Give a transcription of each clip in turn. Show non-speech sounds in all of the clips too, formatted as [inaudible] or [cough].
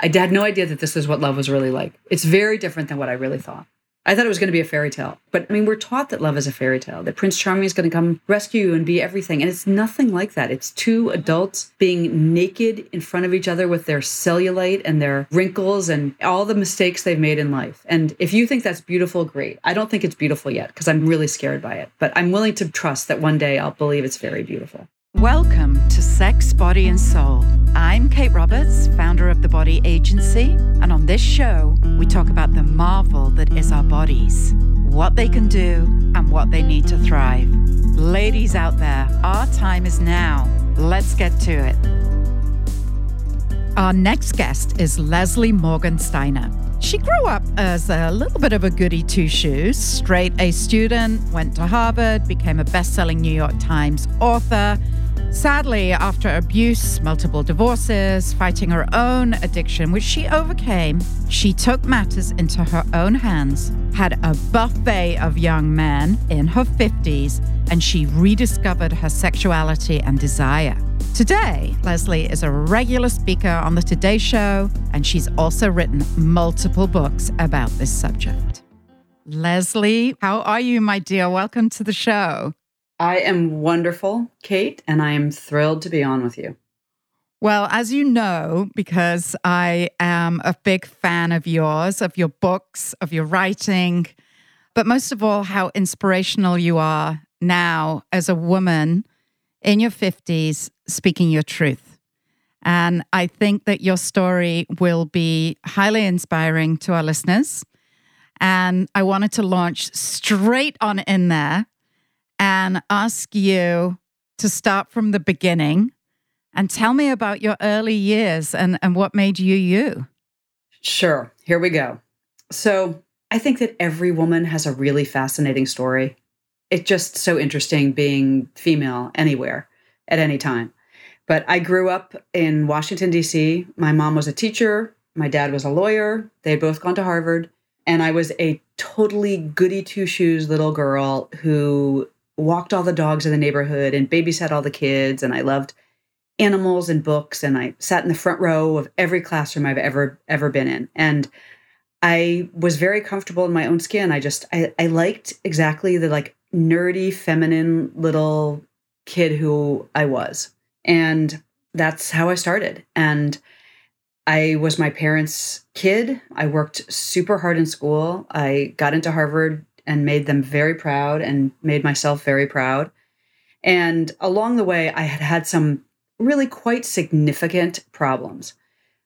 I had no idea that this is what love was really like. It's very different than what I really thought. I thought it was going to be a fairy tale. But I mean, we're taught that love is a fairy tale, that Prince Charming is going to come rescue you and be everything. And it's nothing like that. It's two adults being naked in front of each other with their cellulite and their wrinkles and all the mistakes they've made in life. And if you think that's beautiful, great. I don't think it's beautiful yet because I'm really scared by it. But I'm willing to trust that one day I'll believe it's very beautiful. Welcome to Sex, Body, and Soul. I'm Kate Roberts, founder of The Body Agency, and on this show, we talk about the marvel that is our bodies, what they can do, and what they need to thrive. Ladies out there, our time is now. Let's get to it. Our next guest is Leslie Morgan Steiner. She grew up as a little bit of a goody two shoes, straight A student, went to Harvard, became a best selling New York Times author Sadly, after abuse, multiple divorces, fighting her own addiction, which she overcame, she took matters into her own hands, had a buffet of young men in her 50s, and she rediscovered her sexuality and desire. Today, Leslie is a regular speaker on The Today Show, and she's also written multiple books about this subject. Leslie, how are you, my dear? Welcome to the show. I am wonderful, Kate, and I am thrilled to be on with you. Well, as you know, because I am a big fan of yours, of your books, of your writing, but most of all, how inspirational you are now as a woman in your 50s speaking your truth. And I think that your story will be highly inspiring to our listeners. And I wanted to launch straight on in there and ask you to start from the beginning and tell me about your early years and, and what made you you. Sure. Here we go. So, I think that every woman has a really fascinating story. It's just so interesting being female anywhere at any time. But I grew up in Washington, D.C. My mom was a teacher, my dad was a lawyer. They had both gone to Harvard. And I was a totally goody two shoes little girl who walked all the dogs in the neighborhood and babysat all the kids and I loved animals and books and I sat in the front row of every classroom I've ever ever been in and I was very comfortable in my own skin. I just I, I liked exactly the like nerdy feminine little kid who I was. And that's how I started. And I was my parents' kid. I worked super hard in school. I got into Harvard and made them very proud and made myself very proud. And along the way, I had had some really quite significant problems.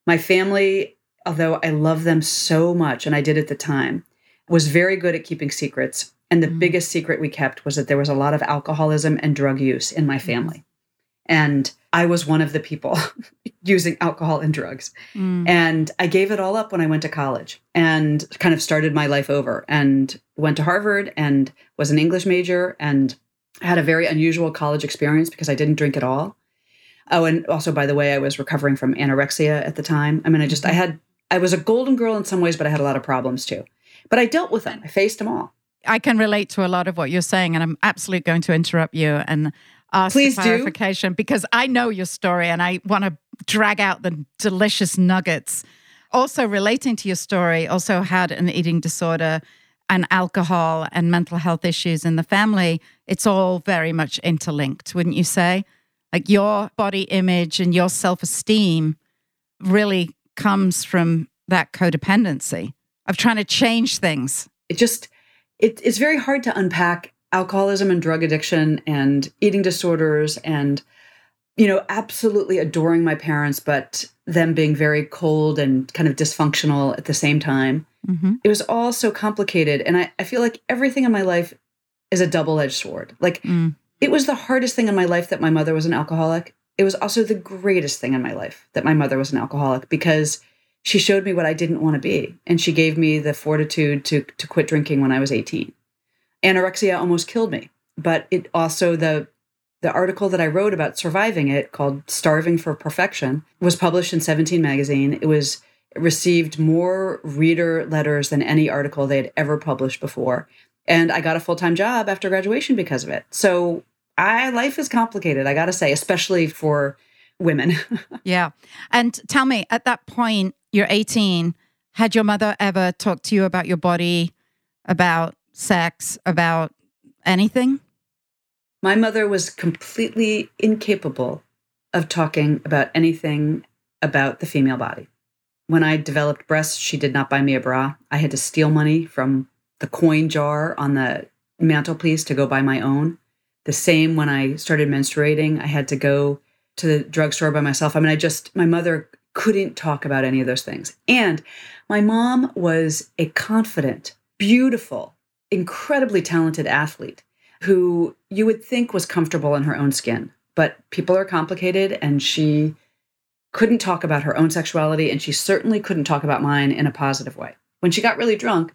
My family, although I love them so much, and I did at the time, was very good at keeping secrets. And the mm-hmm. biggest secret we kept was that there was a lot of alcoholism and drug use in my family. Mm-hmm. And I was one of the people [laughs] using alcohol and drugs. Mm. And I gave it all up when I went to college and kind of started my life over and went to Harvard and was an English major and had a very unusual college experience because I didn't drink at all. Oh, and also, by the way, I was recovering from anorexia at the time. I mean, I just, I mm-hmm. had, I was a golden girl in some ways, but I had a lot of problems too. But I dealt with them, I faced them all. I can relate to a lot of what you're saying, and I'm absolutely going to interrupt you and ask Please clarification do. because I know your story and I want to drag out the delicious nuggets. Also, relating to your story, also had an eating disorder and alcohol and mental health issues in the family. It's all very much interlinked, wouldn't you say? Like your body image and your self esteem really comes from that codependency of trying to change things. It just, it, it's very hard to unpack alcoholism and drug addiction and eating disorders and you know absolutely adoring my parents but them being very cold and kind of dysfunctional at the same time mm-hmm. it was all so complicated and I, I feel like everything in my life is a double-edged sword like mm. it was the hardest thing in my life that my mother was an alcoholic it was also the greatest thing in my life that my mother was an alcoholic because she showed me what i didn't want to be and she gave me the fortitude to to quit drinking when i was 18 anorexia almost killed me. But it also the the article that I wrote about surviving it called Starving for Perfection was published in 17 magazine. It was it received more reader letters than any article they had ever published before. And I got a full-time job after graduation because of it. So I life is complicated, I got to say, especially for women. [laughs] yeah. And tell me at that point you're 18. Had your mother ever talked to you about your body, about sex, about anything? My mother was completely incapable of talking about anything about the female body. When I developed breasts, she did not buy me a bra. I had to steal money from the coin jar on the mantelpiece to go buy my own. The same when I started menstruating, I had to go to the drugstore by myself. I mean, I just, my mother couldn't talk about any of those things. And my mom was a confident, beautiful, incredibly talented athlete who you would think was comfortable in her own skin. But people are complicated, and she couldn't talk about her own sexuality, and she certainly couldn't talk about mine in a positive way. When she got really drunk,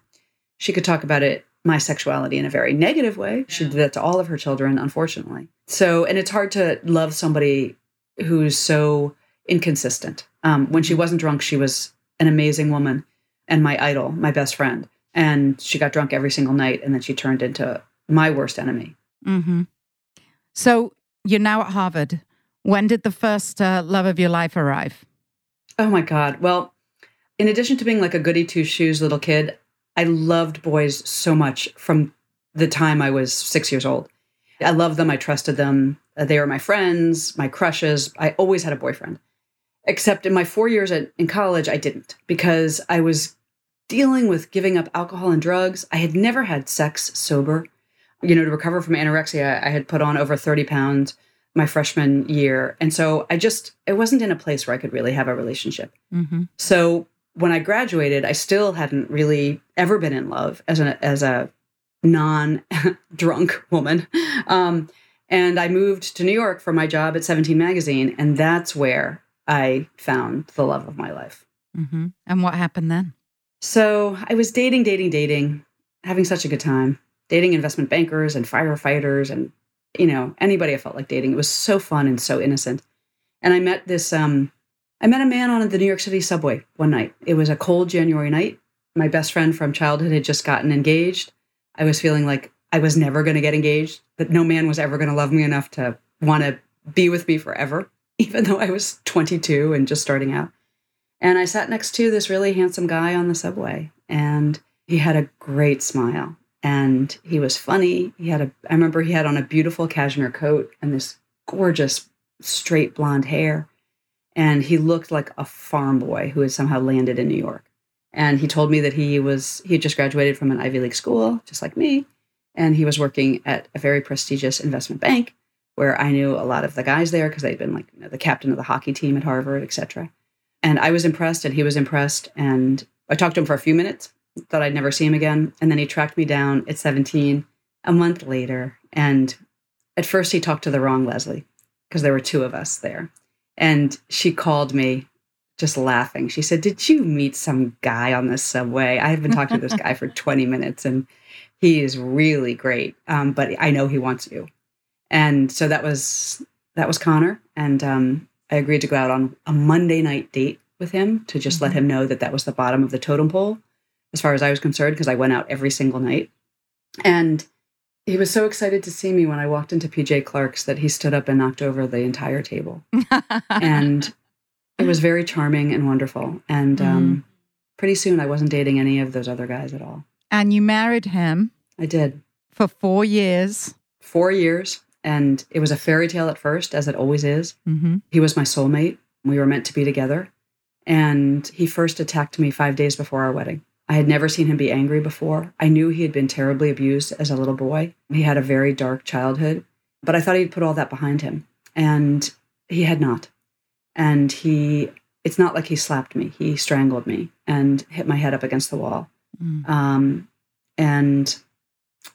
she could talk about it, my sexuality, in a very negative way. She did that to all of her children, unfortunately. So, and it's hard to love somebody who's so inconsistent. Um, when she wasn't drunk, she was an amazing woman and my idol, my best friend. And she got drunk every single night, and then she turned into my worst enemy. Mm-hmm. So you're now at Harvard. When did the first uh, love of your life arrive? Oh my God. Well, in addition to being like a goody two shoes little kid, I loved boys so much from the time I was six years old. I loved them. I trusted them. They were my friends, my crushes. I always had a boyfriend. Except in my four years at, in college, I didn't because I was dealing with giving up alcohol and drugs. I had never had sex sober. You know, to recover from anorexia, I had put on over 30 pounds my freshman year. And so I just, it wasn't in a place where I could really have a relationship. Mm-hmm. So when I graduated, I still hadn't really ever been in love as a, as a non [laughs] drunk woman. Um, and I moved to New York for my job at 17 Magazine. And that's where I found the love of my life. Mm-hmm. And what happened then? So I was dating, dating, dating, having such a good time, dating investment bankers and firefighters and, you know, anybody I felt like dating. It was so fun and so innocent. And I met this, um, I met a man on the New York City subway one night. It was a cold January night. My best friend from childhood had just gotten engaged. I was feeling like I was never going to get engaged, that no man was ever going to love me enough to want to be with me forever, [laughs] even though I was 22 and just starting out. And I sat next to this really handsome guy on the subway, and he had a great smile. And he was funny. He had a, I remember he had on a beautiful cashmere coat and this gorgeous straight blonde hair. And he looked like a farm boy who had somehow landed in New York. And he told me that he was, he had just graduated from an Ivy League school, just like me. And he was working at a very prestigious investment bank where I knew a lot of the guys there because they'd been like you know, the captain of the hockey team at Harvard, et cetera. And I was impressed and he was impressed. And I talked to him for a few minutes, thought I'd never see him again. And then he tracked me down at 17 a month later. And at first he talked to the wrong Leslie because there were two of us there. And she called me just laughing. She said, Did you meet some guy on the subway? I have been talking to this guy for [laughs] 20 minutes and he is really great. Um, but I know he wants you. And so that was that was Connor. And um, I agreed to go out on a Monday night date with him to just mm-hmm. let him know that that was the bottom of the totem pole, as far as I was concerned, because I went out every single night. And he was so excited to see me when I walked into PJ Clarke's that he stood up and knocked over the entire table. and it was very charming and wonderful. And um, mm. pretty soon I wasn't dating any of those other guys at all. And you married him. I did. For four years. Four years. And it was a fairy tale at first, as it always is. Mm-hmm. He was my soulmate. We were meant to be together. And he first attacked me five days before our wedding. I had never seen him be angry before. I knew he had been terribly abused as a little boy. He had a very dark childhood, but I thought he'd put all that behind him. And he had not. And he, it's not like he slapped me, he strangled me and hit my head up against the wall. Mm. Um, and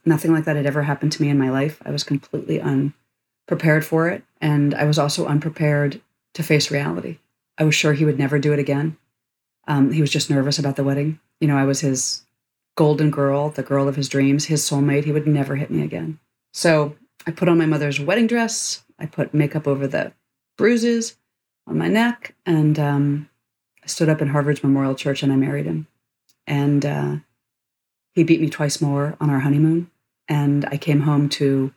Nothing like that had ever happened to me in my life. I was completely unprepared for it. And I was also unprepared to face reality. I was sure he would never do it again. Um, he was just nervous about the wedding. You know, I was his golden girl, the girl of his dreams, his soulmate. He would never hit me again. So I put on my mother's wedding dress. I put makeup over the bruises on my neck. And um, I stood up in Harvard's Memorial Church and I married him. And uh, he beat me twice more on our honeymoon. And I came home to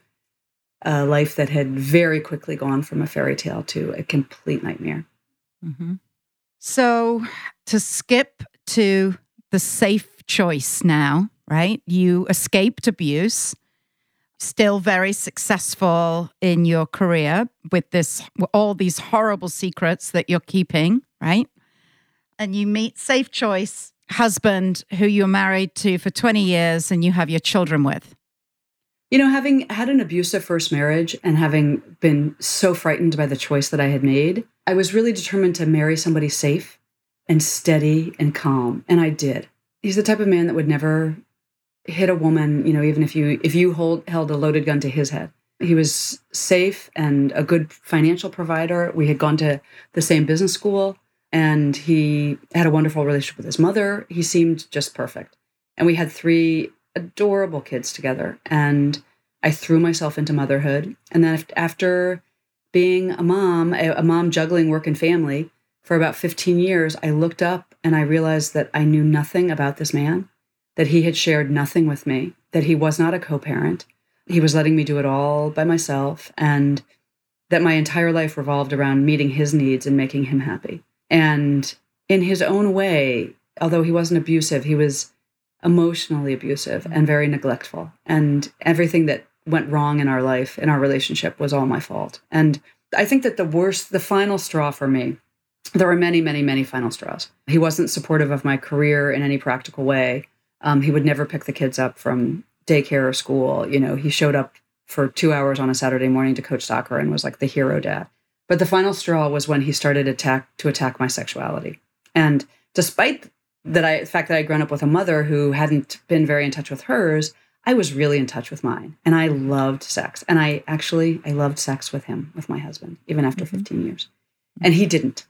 a life that had very quickly gone from a fairy tale to a complete nightmare. Mm-hmm. So to skip to the safe choice now, right? You escaped abuse, still very successful in your career with this all these horrible secrets that you're keeping, right? And you meet safe choice husband who you're married to for 20 years and you have your children with. You know, having had an abusive first marriage and having been so frightened by the choice that I had made, I was really determined to marry somebody safe and steady and calm. And I did. He's the type of man that would never hit a woman, you know, even if you if you hold held a loaded gun to his head. He was safe and a good financial provider. We had gone to the same business school and he had a wonderful relationship with his mother. He seemed just perfect. And we had three adorable kids together. And I threw myself into motherhood. And then after being a mom, a mom juggling work and family for about 15 years, I looked up and I realized that I knew nothing about this man, that he had shared nothing with me, that he was not a co parent. He was letting me do it all by myself, and that my entire life revolved around meeting his needs and making him happy. And in his own way, although he wasn't abusive, he was emotionally abusive and very neglectful. And everything that went wrong in our life, in our relationship, was all my fault. And I think that the worst, the final straw for me, there were many, many, many final straws. He wasn't supportive of my career in any practical way. Um, he would never pick the kids up from daycare or school. You know, he showed up for two hours on a Saturday morning to coach soccer and was like the hero dad. But the final straw was when he started attack to attack my sexuality. And despite that I the fact that I'd grown up with a mother who hadn't been very in touch with hers, I was really in touch with mine. And I loved sex. And I actually I loved sex with him, with my husband, even after mm-hmm. 15 years. And he didn't.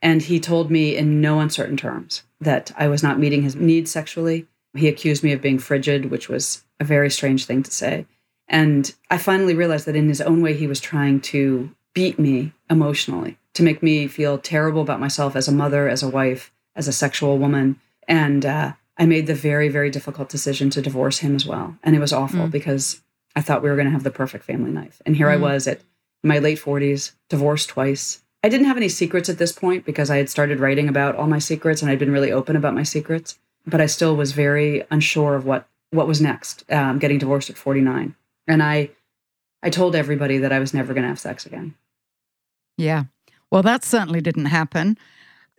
And he told me in no uncertain terms that I was not meeting his needs sexually. He accused me of being frigid, which was a very strange thing to say. And I finally realized that in his own way, he was trying to beat me emotionally, to make me feel terrible about myself as a mother, as a wife, as a sexual woman. And uh, I made the very, very difficult decision to divorce him as well. And it was awful mm. because I thought we were going to have the perfect family life. And here mm. I was at my late 40s, divorced twice. I didn't have any secrets at this point because I had started writing about all my secrets and I'd been really open about my secrets. But I still was very unsure of what what was next. Um, getting divorced at 49, and I I told everybody that I was never going to have sex again. Yeah. Well, that certainly didn't happen.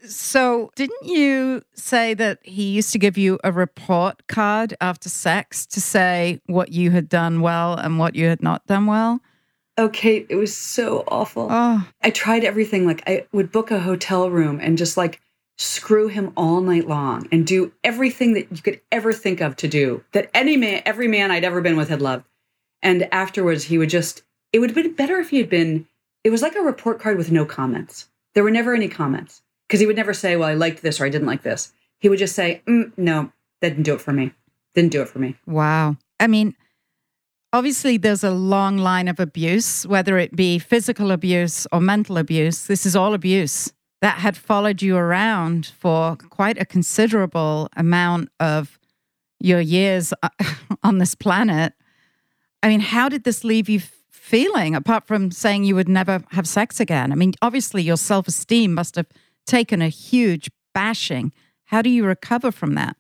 So, didn't you say that he used to give you a report card after sex to say what you had done well and what you had not done well? Oh, okay, it was so awful. Oh. I tried everything. Like, I would book a hotel room and just like screw him all night long and do everything that you could ever think of to do that any man, every man I'd ever been with had loved. And afterwards, he would just, it would have been better if he had been it was like a report card with no comments. There were never any comments because he would never say, "Well, I liked this" or "I didn't like this." He would just say, mm, "No, that didn't do it for me. Didn't do it for me." Wow. I mean, obviously, there's a long line of abuse, whether it be physical abuse or mental abuse. This is all abuse that had followed you around for quite a considerable amount of your years uh, [laughs] on this planet. I mean, how did this leave you feeling apart from saying you would never have sex again? I mean, obviously, your self esteem must have taken a huge bashing. How do you recover from that?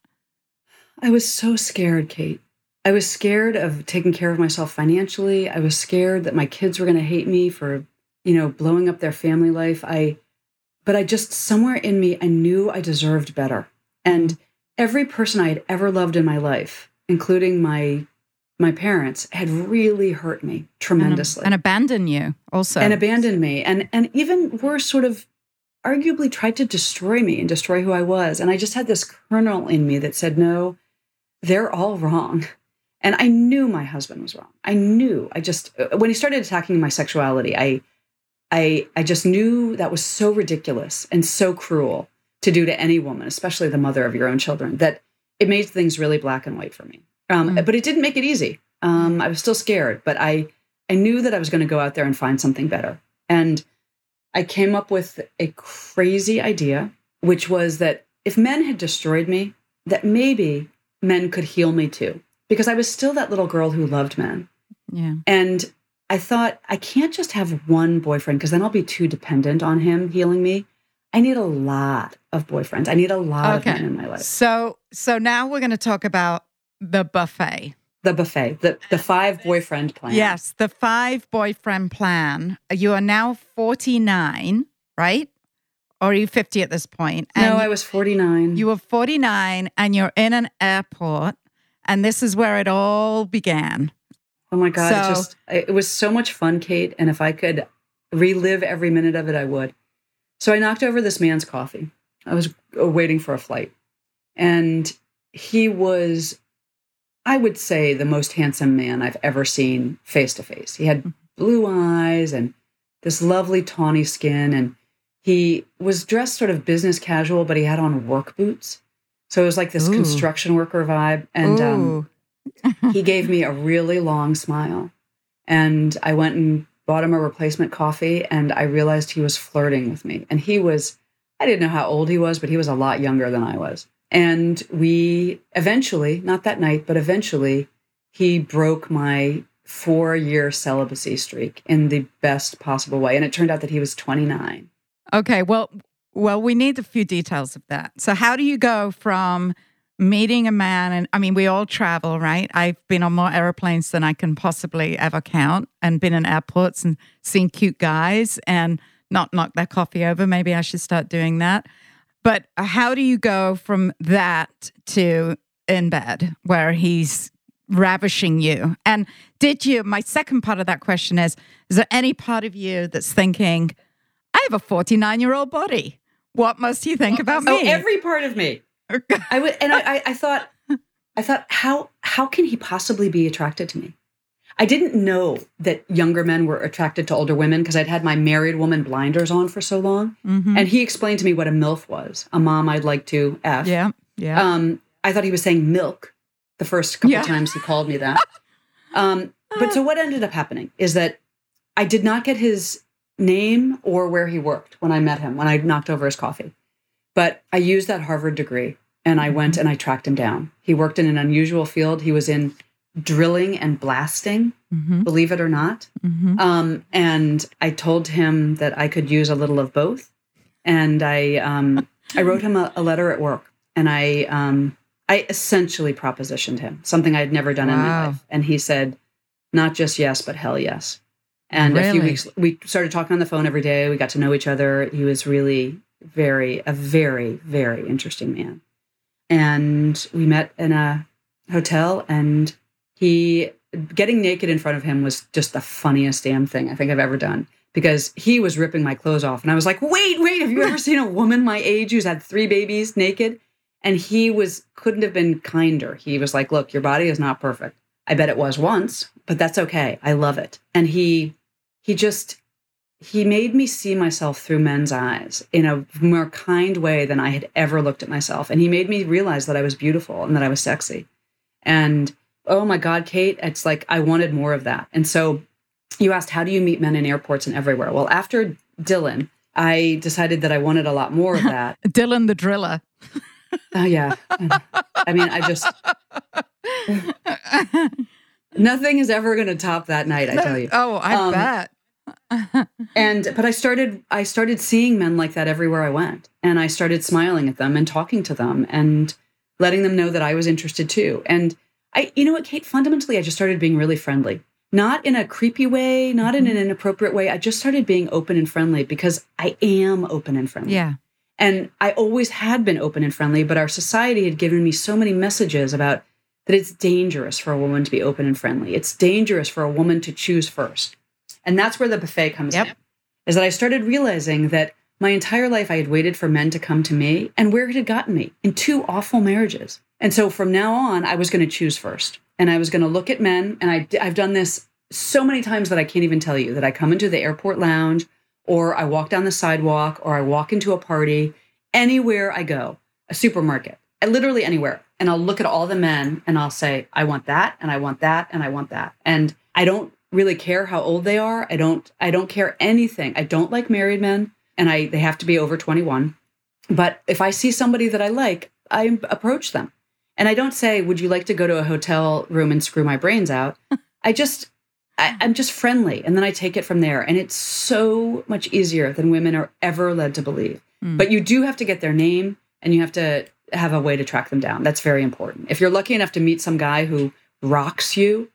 I was so scared, Kate. I was scared of taking care of myself financially. I was scared that my kids were going to hate me for, you know, blowing up their family life. I, but I just, somewhere in me, I knew I deserved better. And every person I had ever loved in my life, including my my parents had really hurt me tremendously. and, and abandoned you also. And abandoned me. And and even worse sort of arguably tried to destroy me and destroy who I was. And I just had this kernel in me that said no they're all wrong. And I knew my husband was wrong. I knew. I just uh, when he started attacking my sexuality I I I just knew that was so ridiculous and so cruel to do to any woman especially the mother of your own children that it made things really black and white for me um, mm. But it didn't make it easy. Um, I was still scared, but I I knew that I was going to go out there and find something better. And I came up with a crazy idea, which was that if men had destroyed me, that maybe men could heal me too, because I was still that little girl who loved men. Yeah. And I thought I can't just have one boyfriend because then I'll be too dependent on him healing me. I need a lot of boyfriends. I need a lot Okay. of men in my life. So so now we're going to talk about the buffet. The buffet, the the five boyfriend plan. Yes, the five boyfriend plan. You are now 49, right? Or are you 50 at this point? No, I was 49. you were 49 and you're in an airport and this is where it all began. oh my God. it So- just, it was so much fun, Kate. And if I could relive every minute of it, I would. So I knocked over this man's coffee. I was uh, waiting for a flight. And he was, I would say, the most handsome man I've ever seen face to face. He had blue eyes and this lovely tawny skin. And he was dressed sort of business casual, but he had on work boots. So it was like this Ooh. construction worker vibe. And um, he gave me a really long smile. And I went and bought him a replacement coffee. And I realized he was flirting with me. And he was, I didn't know how old he was, but he was a lot younger than I was. And we eventually, not that night, but eventually, he broke my four year celibacy streak in the best possible way. And it turned out that he was 29. Okay, well, well, we need a few details of that. So, how do you go from meeting a man? And I mean, we all travel, right? I've been on more airplanes than I can possibly ever count, and been in airports and seen cute guys and not knock their coffee over. Maybe I should start doing that. But how do you go from that to in bed where he's ravishing you? And did you? My second part of that question is: Is there any part of you that's thinking? I have a 49 year old body. What must you think about Oh, me? every part of me. [laughs] I would, and I, I, I thought, I thought, how how can he possibly be attracted to me? I didn't know that younger men were attracted to older women because I'd had my married woman blinders on for so long. Mhm. And he explained to me what a MILF was, a mom I'd like to F. yeah, yeah. Um, I thought he was saying milk the first couple Yeah. times he called me that. [laughs] um, but so what ended up happening is that I did not get his name or where he worked when I met him, when I knocked over his coffee. But I used that Harvard degree and I went and I tracked him down. He worked in an unusual field. He was in drilling and blasting, Mhm, believe it or not. mhm. Um, and I told him that I could use a little of both. And I, um, I wrote him a, a letter at work, and I, um, I essentially propositioned him something I'd never done in my life. And he said, not just yes, but hell yes. And a few weeks, we started talking on the phone every day. We got to know each other. He was really very, a very, very interesting man. And we met in a hotel, and he getting naked in front of him was just the funniest damn thing I think I've ever done because he was ripping my clothes off. And I was like, wait, wait, have you ever [laughs] seen a woman my age who's had three babies naked? And he was couldn't have been kinder. He was like, look, your body is not perfect. I bet it was once, but that's okay. I love it. And he he just he made me see myself through men's eyes in a more kind way than I had ever looked at myself. And he made me realize that I was beautiful and that I was sexy. And oh my God, Kate, it's like I wanted more of that. And so you asked, how do you meet men in airports and everywhere? Well, after Dylan, I decided that I wanted a lot more of that. [laughs] Dylan the driller. oh, yeah. I mean, I just, [laughs] nothing is ever going to top that night, I tell you. [laughs] Oh, I Um, bet. and but i started i started seeing men like that everywhere i went and i started smiling at them and talking to them and letting them know that i was interested too and i you know what kate fundamentally i just started being really friendly not in a creepy way not in mm-hmm. an inappropriate way i just started being open and friendly because i am open and friendly yeah. and I always had been open and friendly, but our society had given me so many messages about that it's dangerous for a woman to be open and friendly. It's dangerous for a woman to choose first. And that's where the buffet comes Yep. in. Is that I started realizing that my entire life I had waited for men to come to me and where it had gotten me in two awful marriages. And so from now on, I was going to choose first. And I was going to look at men. And I, I've done this so many times that I can't even tell you that I come into the airport lounge or I walk down the sidewalk or I walk into a party, anywhere I go, a supermarket, uh, literally anywhere. And I'll look at all the men and I'll say, I want that and I want that and I want that. And I don't really care how old they are. I don't I don't care anything. I don't like married men and I they have to be over 21. But if I see somebody that I like, I approach them. And I don't say, "Would you like to go to a hotel room and screw my brains out?" I just I, I'm just friendly, and then I take it from there. And it's so much easier than women are ever led to believe. Mm. But you do have to get their name and you have to have a way to track them down. That's very important. If you're lucky enough to meet some guy who rocks you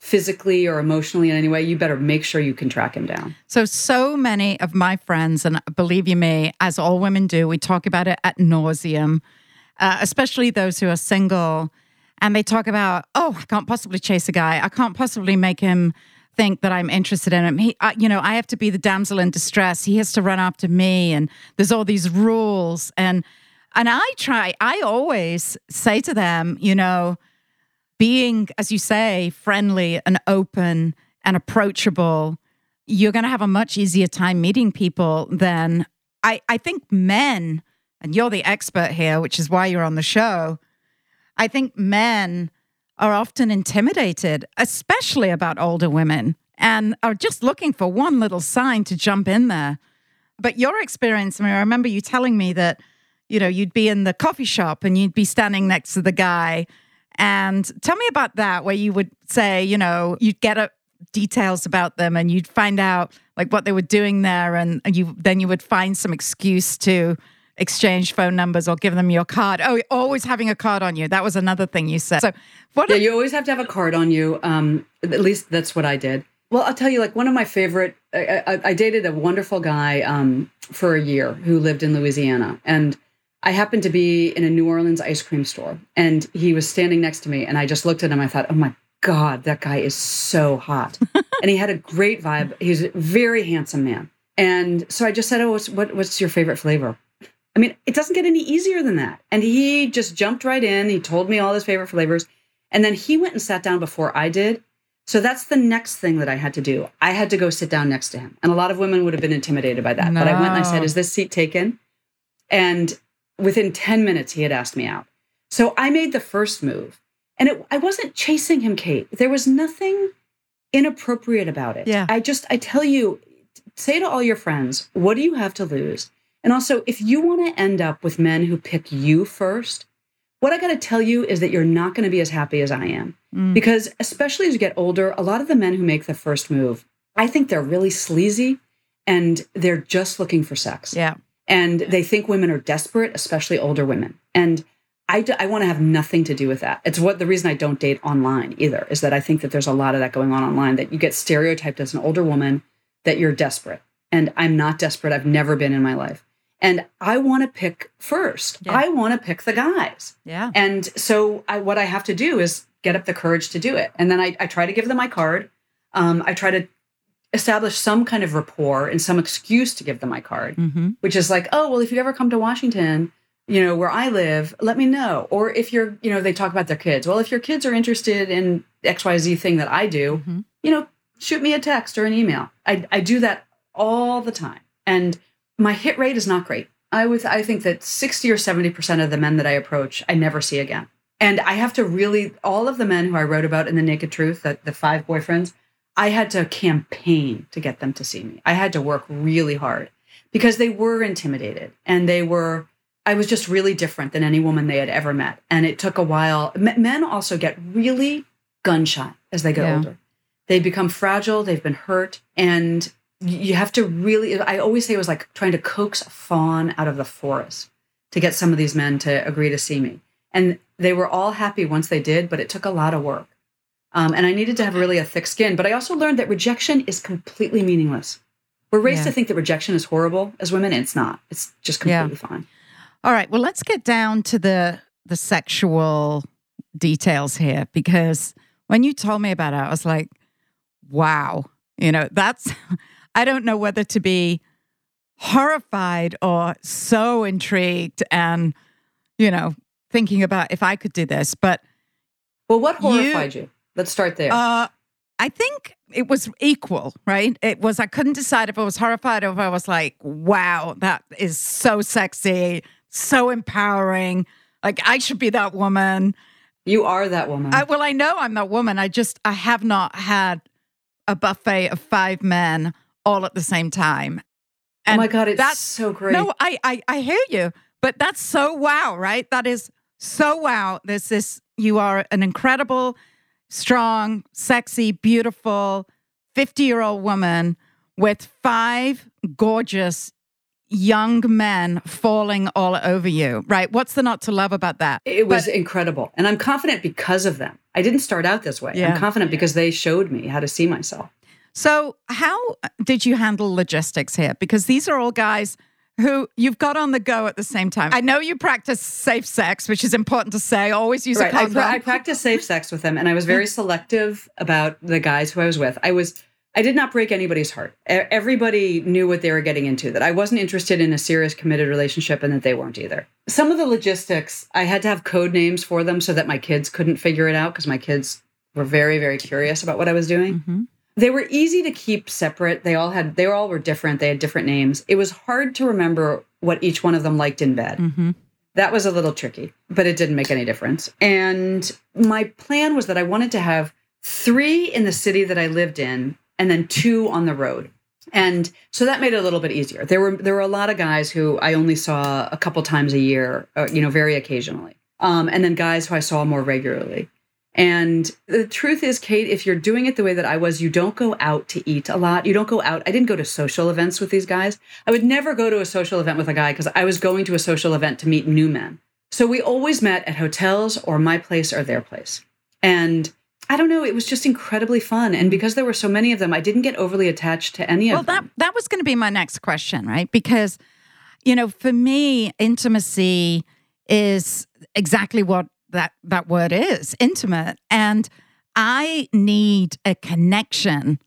physically or emotionally in any way, you better make sure you can track him down. So, so many of my friends, and believe you me, as all women do, we talk about it at nauseum, uh, especially those who are single. And they talk about, oh, I can't possibly chase a guy. I can't possibly make him think that I'm interested in him. He, I, you know, I have to be the damsel in distress. He has to run after me, and there's all these rules. And and I try. I always say to them, you know, being, as you say, friendly and open and approachable, you're going to have a much easier time meeting people than I. I think men, and you're the expert here, which is why you're on the show. I think men are often intimidated, especially about older women, and are just looking for one little sign to jump in there. But your experience, I mean, I remember you telling me that, you know, you'd be in the coffee shop and you'd be standing next to the guy. And tell me about that, where you would say, you know, you'd get a, details about them and you'd find out like what they were doing there and, and you then you would find some excuse to exchange phone numbers or give them your card. Oh, always having a card on you. That was another thing you said. So, what? Yeah, you always have to have a card on you. Um, at least that's what I did. Well, I'll tell you, like one of my favorite. I, I, I dated a wonderful guy um, for a year who lived in Louisiana, and I happened to be in a New Orleans ice cream store, and he was standing next to me, and I just looked at him. I thought, oh my god, that guy is so hot, [laughs] and he had a great vibe. He's a very handsome man. And so I just said, "Oh, what's, what, what's your favorite flavor?" I mean, it doesn't get any easier than that. And he just jumped right in. He told me all his favorite flavors. And then he went and sat down before I did. So that's the next thing that I had to do. I had to go sit down next to him. And a lot of women would have been intimidated by that. No. But I went and I said, Is this seat taken? And within 10 minutes, he had asked me out. So I made the first move. And it, I wasn't chasing him, Kate. There was nothing inappropriate about it. Yeah. I just, I tell you, say to all your friends, what do you have to lose? And also, if you want to end up with men who pick you first, what I got to tell you is that you're not going to be as happy as I am. Mm. Because, especially as you get older, a lot of the men who make the first move, I think they're really sleazy and they're just looking for sex. Yeah. And they think women are desperate, especially older women. And I, d- I want to have nothing to do with that. It's what the reason I don't date online either is that I think that there's a lot of that going on online that you get stereotyped as an older woman that you're desperate. And I'm not desperate. I've never been in my life and I want to pick first. Yeah. I want to pick the guys. Yeah. And so I, what I have to do is get up the courage to do it. And then I, I try to give them my card. Um, I try to establish some kind of rapport and some excuse to give them my card, mm-hmm. which is like, oh, well, if you ever come to Washington, you know, where I live, let me know. Or if you're, you know, they talk about their kids. Well, if your kids are interested in XYZ thing that I do, mm-hmm. you know, shoot me a text or an email. I, I do that all the time. And my hit rate is not great. I would I think that 60 or 70% of the men that I approach, I never see again. And I have to really all of the men who I wrote about in the Naked Truth, that the five boyfriends, I had to campaign to get them to see me. I had to work really hard because they were intimidated and they were I was just really different than any woman they had ever met. And it took a while. Men also get really gun shy as they get yeah. older. They become fragile, they've been hurt, and you have to really i always say it was like trying to coax a fawn out of the forest to get some of these men to agree to see me. And they were all happy once they did but it took a lot of work. Um, and i needed to have really a thick skin but i also learned that rejection is completely meaningless. We're raised yeah. to think that rejection is horrible. As women and it's not. It's just completely yeah. fine. All right. Well let's get down to the the sexual details here because when you told me about it i was like wow. You know that's [laughs] I don't know whether to be horrified or so intrigued and, you know, thinking about if I could do this. But well, what horrified you? you? Let's start there. Uh, I think it was equal, right? It was, I couldn't decide if I was horrified or if I was like, wow, that is so sexy, so empowering. Like, I should be that woman. You are that woman. I, well, I know I'm that woman. I just, I have not had a buffet of five men all at the same time. And oh my God, it's that's so great. No, I, I I hear you, but that's so wow, right? That is so wow. There's this. You are an incredible, strong, sexy, beautiful, fifty-year-old woman with five gorgeous young men falling all over you, right? What's the not to love about that? It was but, incredible. And I'm confident because of them. I didn't start out this way. Yeah. I'm confident because they showed me how to see myself. So, how did you handle logistics here? Because these are all guys who you've got on the go at the same time. I know you practice safe sex, which is important to say. Always use right. a condom. I, I practice safe sex with them, and I was very [laughs] selective about the guys who I was with. I was. I did not break anybody's heart. Everybody knew what they were getting into, that I wasn't interested in a serious committed relationship and that they weren't either. Some of the logistics, I had to have code names for them so that my kids couldn't figure it out because my kids were very, very curious about what I was doing. Mm-hmm. They were easy to keep separate. They all had they all were different. They had different names. It was hard to remember what each one of them liked in bed. Mm-hmm. That was a little tricky, but it didn't make any difference. And my plan was that I wanted to have three in the city that I lived in and then two on the road. And so that made it a little bit easier. There were there were a lot of guys who I only saw a couple times a year, uh, you know, very occasionally. Um, and then guys who I saw more regularly. And the truth is, Kate, if you're doing it the way that I was, you don't go out to eat a lot. You don't go out. I didn't go to social events with these guys. I would never go to a social event with a guy because I was going to a social event to meet new men. So we always met at hotels or my place or their place. And I don't know, it was just incredibly fun. And because there were so many of them, I didn't get overly attached to any of them. Well, that that was going to be my next question, right? Because you know, for me, intimacy is exactly what that that word is intimate. And i need a connection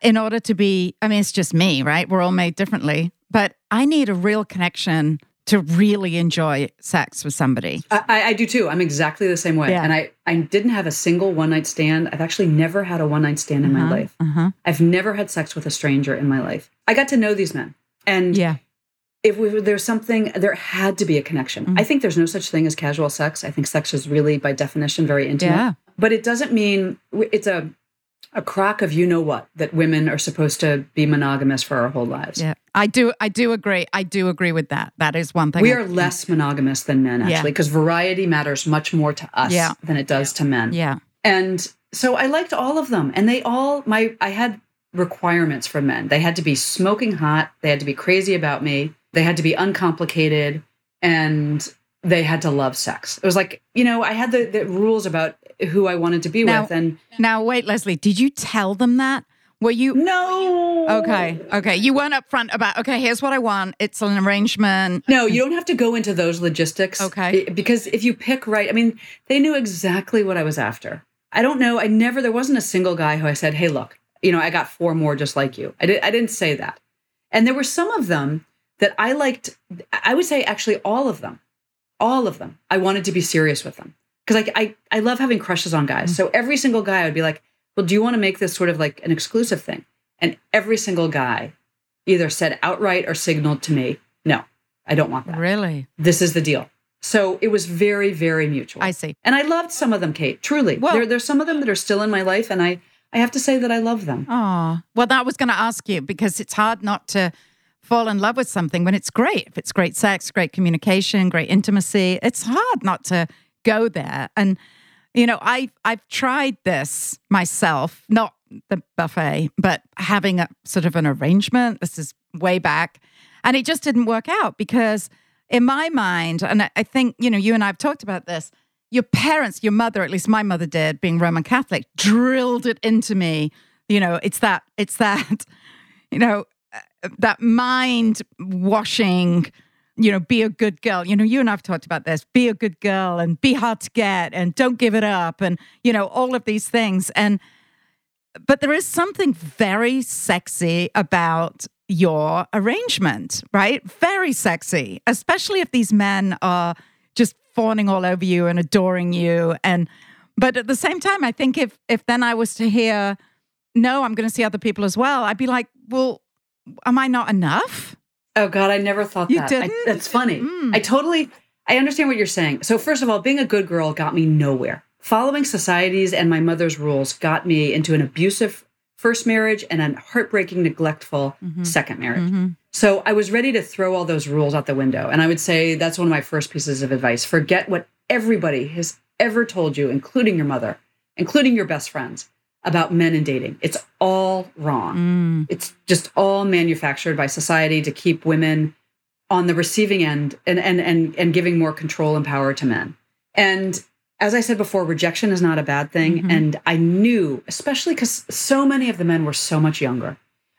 in order to be i mean it's just me right? We're all made differently. But i need a real connection to really enjoy sex with somebody. I, I do too. I'm exactly the same way. Yeah. and i i didn't have a single one night stand. I've actually never had a one night stand in uh-huh, my life. Uh-huh. i've never had sex with a stranger in my life. I got to know these men. And yeah if we, there's something there had to be a connection. Mm-hmm. i think there's no such thing as casual sex. I think sex is really by definition very intimate. Yeah. but it doesn't mean it's a a crock of you know what that women are supposed to be monogamous for our whole lives. Yeah. I do i do agree i do agree with that. That is one thing we I, are less monogamous than men actually because yeah. variety matters much more to us yeah. than it does to men. Yeah. And so i liked all of them. And they all my i had requirements for men. They had to be smoking hot. They had to be crazy about me they had to be uncomplicated and they had to love sex. It was like, you know, I had the, the rules about who I wanted to be now, with. And now, wait, Leslie, did you tell them that? Were you? No. Okay. Okay. You weren't upfront about, okay, here's what I want. It's an arrangement. No, you don't have to go into those logistics. Okay. Because if you pick right, I mean, they knew exactly what I was after. I don't know. I never, there wasn't a single guy who I said, hey, look, you know, I got four more just like you. I, did, I didn't say that. And there were some of them that I liked, I would say actually all of them, all of them. I wanted to be serious with them because I, I, I love having crushes on guys. Mm-hmm. So every single guy I would be like, well, do you want to make this sort of like an exclusive thing? And every single guy either said outright or signaled to me, no, I don't want that. Really? This is the deal. So it was very, very mutual. I see. And I loved some of them, Kate. Truly. Well, there, there's some of them that are still in my life, and I, I have to say that I love them. Oh, well, that was going to ask you because it's hard not to fall in love with something when it's great. If it's great sex, great communication, great intimacy, it's hard not to go there. And you know, I I've tried this myself, not the buffet, but having a sort of an arrangement. This is way back, and it just didn't work out because in my mind, and I think you know, you and I have talked about this. Your parents, your mother, at least my mother did, being Roman Catholic, drilled it into me. You know, it's that, it's that, [laughs] you know, that mind washing you know, be a good girl. You know, you and I've talked about this. Be a good girl and be hard to get and don't give it up and, you know, all of these things. And, but there is something very sexy about your arrangement, right? Very sexy, especially if these men are just fawning all over you and adoring you. And, but at the same time, I think if, if then I was to hear, no, I'm going to see other people as well, I'd be like, well, am I not enough? Oh God, I never thought you that. Didn't? I, that's funny. Mm. I totally, I understand what you're saying. So first of all, being a good girl got me nowhere. Following society's and my mother's rules got me into an abusive first marriage and a heartbreaking, neglectful mm-hmm. second marriage. Mm-hmm. So I was ready to throw all those rules out the window. And I would say that's one of my first pieces of advice. Forget what everybody has ever told you, including your mother, including your best friends, about men and dating. It's all wrong. Mm. It's just all manufactured by society to keep women on the receiving end and and and and giving more control and power to men. And as I said before, rejection is not a bad thing. Mhm. And I knew, especially because so many of the men were so much younger,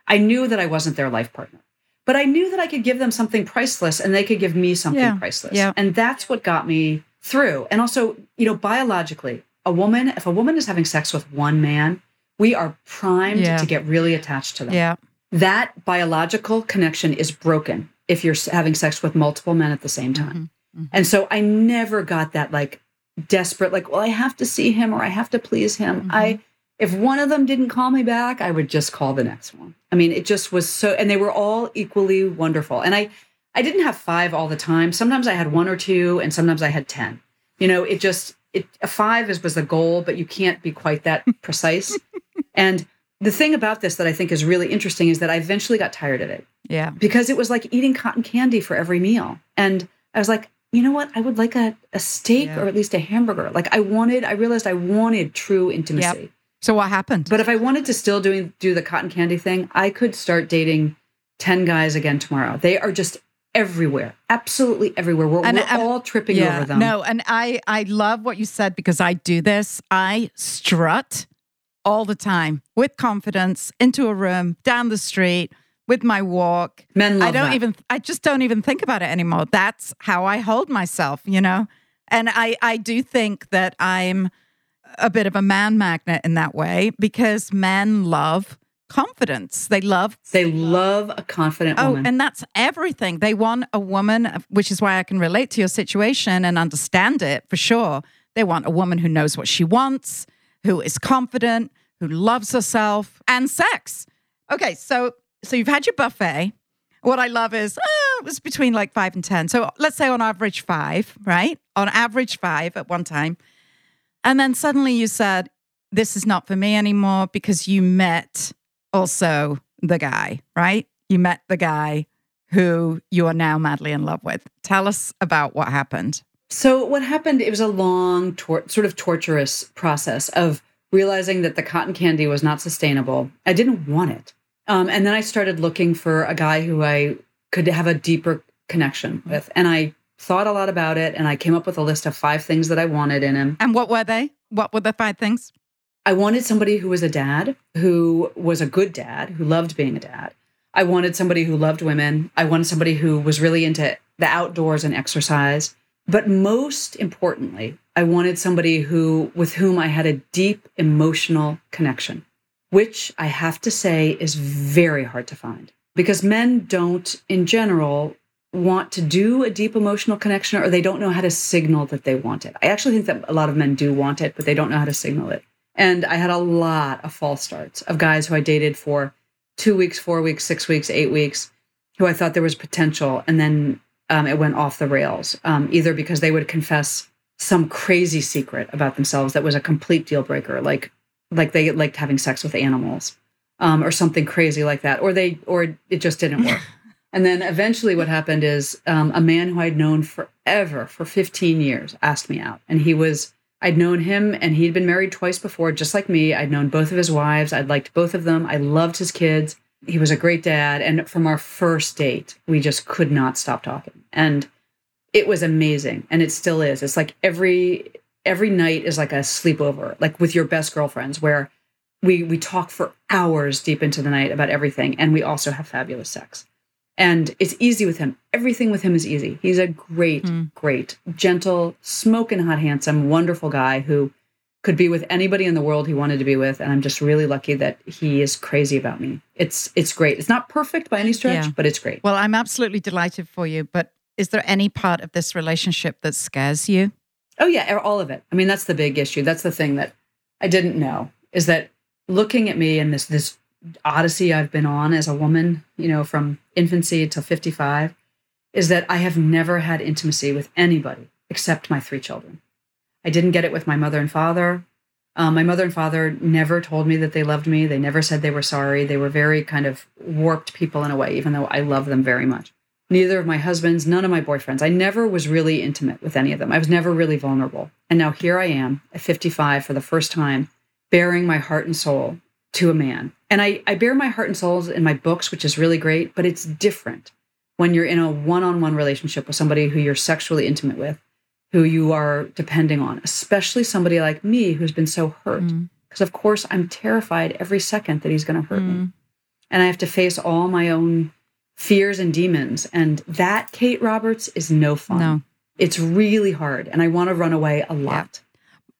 I knew that I wasn't their life partner. But I knew that I could give them something priceless and they could give me something Yeah. priceless. Yeah. And that's what got me through. And also, you know, biologically, a woman, if a woman is having sex with one man, we are primed Yeah. to get really attached to them Yeah. that biological connection is broken if you're having sex with multiple men at the same time. Mhm, mhm. And so I never got that like desperate, like, well, I have to see him or I have to please him. Mhm. I, if one of them didn't call me back, I would just call the next one. I mean, it just was so, and they were all equally wonderful. And I, I didn't have five all the time. Sometimes I had one or two, and sometimes I had 10. You know, it just, it, a five is, was the goal, but you can't be quite that [laughs] precise. and the thing about this that I think is really interesting is that I eventually got tired of it Yeah. because it was like eating cotton candy for every meal. And I was like, you know what? I would like a, a steak Yeah. or at least a hamburger. Like I wanted, I realized I wanted true intimacy. So what happened? But if I wanted to still doing do the cotton candy thing, I could start dating 10 guys again tomorrow. They are just everywhere. Absolutely everywhere. We're, And, we're um, all tripping over them. No, and I I love what you said because I do this. I strut all the time with confidence into a room, down the street, with my walk. Men love I don't that. even I just don't even think about it anymore. That's how I hold myself, you know? And I I do think that I'm a bit of a man magnet in that way because men love confidence. They love They love a confident Oh, woman. and that's everything. They want a woman, which is why I can relate to your situation and understand it for sure. They want a woman who knows what she wants, who is confident, who loves herself, and sex. Okay, so so you've had your buffet. What I love is uh, it was between like five and ten. So let's say on average five, right? On average five at one time, and then suddenly you said, "This is not for me anymore," because you met also the guy, right? You met the guy who you are now madly in love with. Tell us about what happened. So what happened? It was a long, tor- sort of torturous process of realizing that the cotton candy was not sustainable. I didn't want it, um, and then I started looking for a guy who I could have a deeper connection with, and I thought a lot about it, and I came up with a list of five things that I wanted in him. And what were they? What were the five things? I wanted somebody who was a dad, who was a good dad, who loved being a dad. I wanted somebody who loved women. I wanted somebody who was really into the outdoors and exercise. But most importantly, I wanted somebody who with whom I had a deep emotional connection, which I have to say is very hard to find because men don't in general want to do a deep emotional connection or they don't know how to signal that they want it. I actually think that a lot of men do want it, but they don't know how to signal it. And I had a lot of false starts of guys who I dated for two weeks, four weeks, six weeks, eight weeks, who I thought there was potential. And then um, it went off the rails, um, either because they would confess some crazy secret about themselves that was a complete deal breaker, like like they liked having sex with animals, um, or something crazy like that, or they or it just didn't work. [laughs] and then eventually, what happened is um, a man who I'd known forever, for 15 years, asked me out, and he was I'd known him and he'd been married twice before, just like me. I'd known both of his wives. I'd liked both of them. I loved his kids. He was a great dad. And from our first date, we just could not stop talking. And it was amazing. And it still is. It's like every every night is like a sleepover, like with your best girlfriends, where we we talk for hours deep into the night about everything. And we also have fabulous sex. And it's easy with him. Everything with him is easy. He's a great, Mm. great, gentle, smoking hot, handsome, wonderful guy who could be with anybody in the world he wanted to be with. And I'm just really lucky that he is crazy about me. It's it's great. It's not perfect by any stretch, Yeah. but it's great. Well, I'm absolutely delighted for you, but is there any part of this relationship that scares you? Oh yeah, all of it. I mean, that's the big issue. That's the thing that I didn't know is that looking at me and this this odyssey I've been on as a woman, you know, from infancy till 55, is that I have never had intimacy with anybody except my three children. I didn't get it with my mother and father. Um, my mother and father never told me that they loved me. They never said they were sorry. They were very kind of warped people in a way, even though I love them very much. Neither of my husbands, none of my boyfriends. I never was really intimate with any of them. I was never really vulnerable. And now here I am at 55 for the first time bearing my heart and soul to a man. And I, I bear my heart and soul in my books, which is really great, but it's different when you're in a one on one relationship with somebody who you're sexually intimate with, who you are depending on, especially somebody like me who's been so hurt. Because, mm. of course, I'm terrified every second that he's going to hurt mm. me. And I have to face all my own fears and demons. And that, Kate Roberts, is no fun. No. It's really hard. And I want to run away a lot.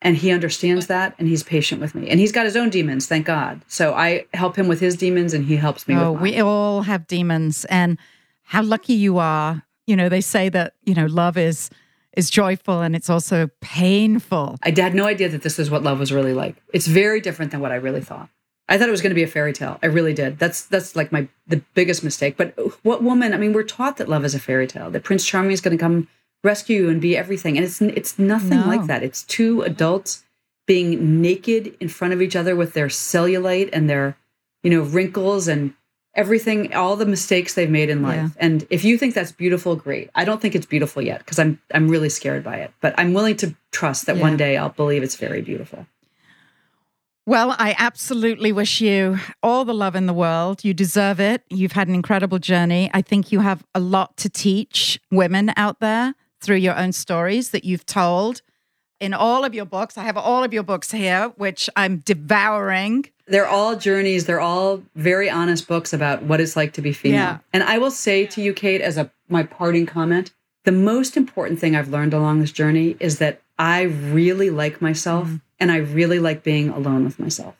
And he understands that and he's patient with me. And he's got his own demons, thank God. So I help him with his demons and he helps me oh, We all have demons. And how lucky you are. You know, they say that, you know, love is is joyful and it's also painful. I had no idea that this is what love was really like. It's very different than what I really thought. I thought it was going to be a fairy tale. I really did. That's that's like my the biggest mistake. But what woman? I mean, we're taught that love is a fairy tale. That Prince Charming is going to come rescue you and be everything, and it's it's nothing no. like that. It's two adults being naked in front of each other with their cellulite and their you know wrinkles and everything all the mistakes they've made in life. Yeah. And if you think that's beautiful, great. I don't think it's beautiful yet because I'm I'm really scared by it. But I'm willing to trust that yeah. one day I'll believe it's very beautiful. Well, I absolutely wish you all the love in the world. You deserve it. You've had an incredible journey. I think you have a lot to teach women out there through your own stories that you've told in all of your books. I have all of your books here, which I'm devouring. They're all journeys. They're all very honest books about what it's like to be female. Yeah. And I will say to you, Kate, as a my parting comment, the most important thing I've learned along this journey is that I really like myself mm. and I really like being alone with myself.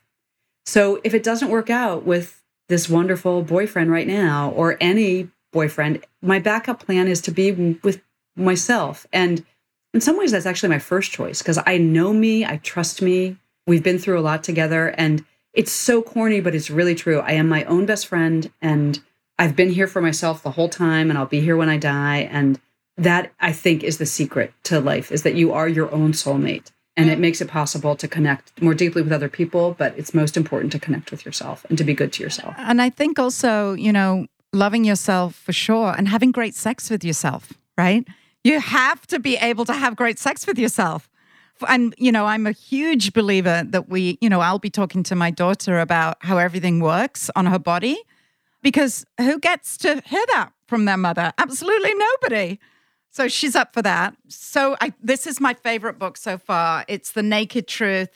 So if it doesn't work out with this wonderful boyfriend right now or any boyfriend, my backup plan is to be with myself. And in some ways, that's actually my first choice because I know me, I trust me. We've been through a lot together. And it's so corny, but it's really true. I am my own best friend and I've been here for myself the whole time and I'll be here when I die. And that I think is the secret to life is that you are your own soulmate and it makes it possible to connect more deeply with other people but it's most important to connect with yourself and to be good to yourself and i think also you know loving yourself for sure and having great sex with yourself right you have to be able to have great sex with yourself and you know i'm a huge believer that we you know i'll be talking to my daughter about how everything works on her body because who gets to hear that from their mother absolutely nobody so she's up for that. So I, this is my favorite book so far. It's The Naked Truth,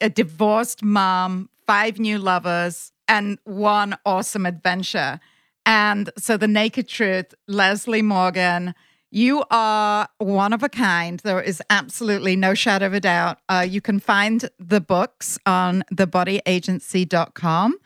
a divorced mom, five new lovers, and one awesome adventure. And so The Naked Truth, Leslie Morgan, you are one of a kind. There is absolutely no shadow of a doubt. Uh, you can find the books on thebodyagency.com.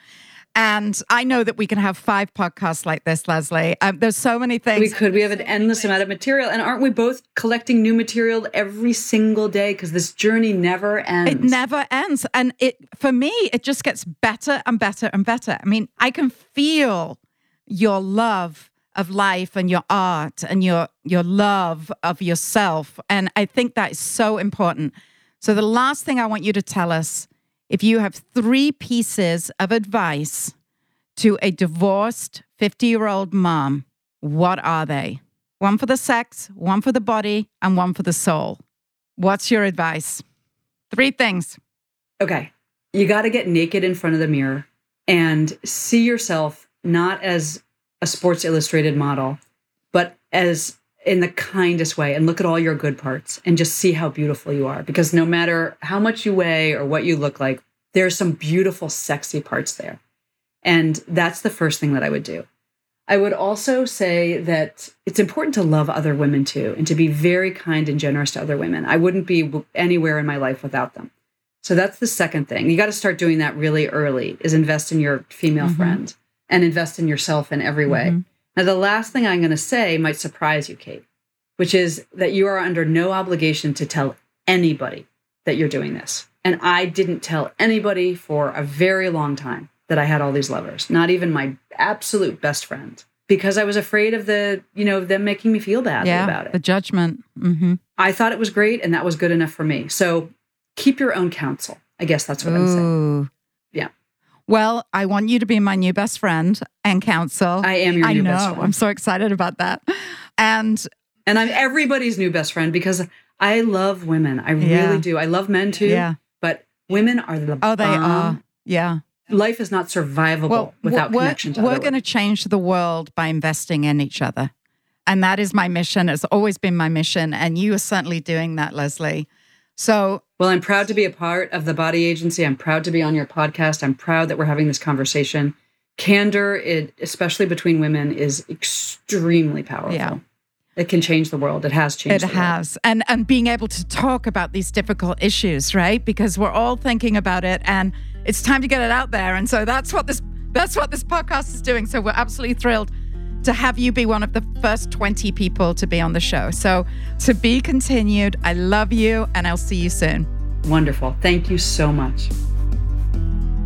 And I know that we can have five podcasts like this, Leslie. Um, there's so many things. We could. We have an endless amount of material. And aren't we both collecting new material every single day? Because this journey never ends. It never ends. And it for me, it just gets better and better and better. I mean, I can feel your love of life and your art and your your love of yourself. And I think that is so important. So the last thing I want you to tell us if you have three pieces of advice to a divorced 50 year old mom, what are they? One for the sex, one for the body, and one for the soul. What's your advice? Three things. Okay. You got to get naked in front of the mirror and see yourself not as a Sports Illustrated model, but as in the kindest way and look at all your good parts and just see how beautiful you are. Because no matter how much you weigh or what you look like, there's some beautiful, sexy parts there. And that's the first thing that I would do. I would also say that it's important to love other women too and to be very kind and generous to other women. I wouldn't be anywhere in my life without them. So that's the second thing. You got to start doing that really early is invest in your female mm-hmm. friend and invest in yourself in every way. Mm-hmm. Now, the last thing I'm going to say might surprise you, Kate, which is that you are under no obligation to tell anybody that you're doing this. And I didn't tell anybody for a very long time that I had all these lovers, not even my absolute best friend, because I was afraid of the, you know, them making me feel badly yeah, about it. The judgment. Mm-hmm. I thought it was great and that was good enough for me. So keep your own counsel. I guess that's what Ooh. I'm saying. Well, I want you to be my new best friend and counsel. I am your I new know. best friend. I'm so excited about that. And and I'm everybody's new best friend because I love women. I yeah. really do. I love men too. Yeah. But Women are the Oh, they bomb. are. Yeah. Life is not survivable Well, without we're, connection to we're going to change the world by investing in each other. And that is my mission. It's always been my mission. And you are certainly doing that, Leslie. So, Well, I'm proud to be a part of the Body Agency. I'm proud to be on your podcast. I'm proud that we're having this conversation. Candor, it, especially between women, is extremely powerful. Yeah. It can change the world. It has changed. it the world. has. And and being able to talk about these difficult issues, right? Because we're all thinking about it and it's time to get it out there. And so that's what this that's what this podcast is doing. So we're absolutely thrilled to have you be one of the first 20 people to be on the show. So to be continued. I love you and I'll see you soon. Wonderful. Thank you so much.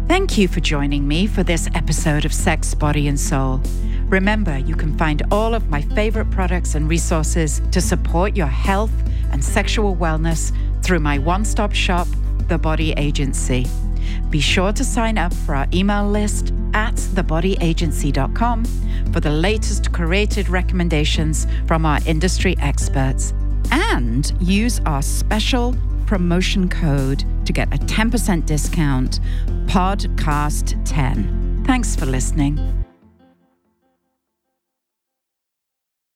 Thank you for joining me for this episode of Sex, Body, and Soul. Remember, you can find all of my favorite products and resources to support your health and sexual wellness through my one stop shop, The Body Agency. Be sure to sign up for our email list at thebodyagency.com for the latest curated recommendations from our industry experts. And use our special promotion code to get a 10% discount podcast10. Thanks for listening.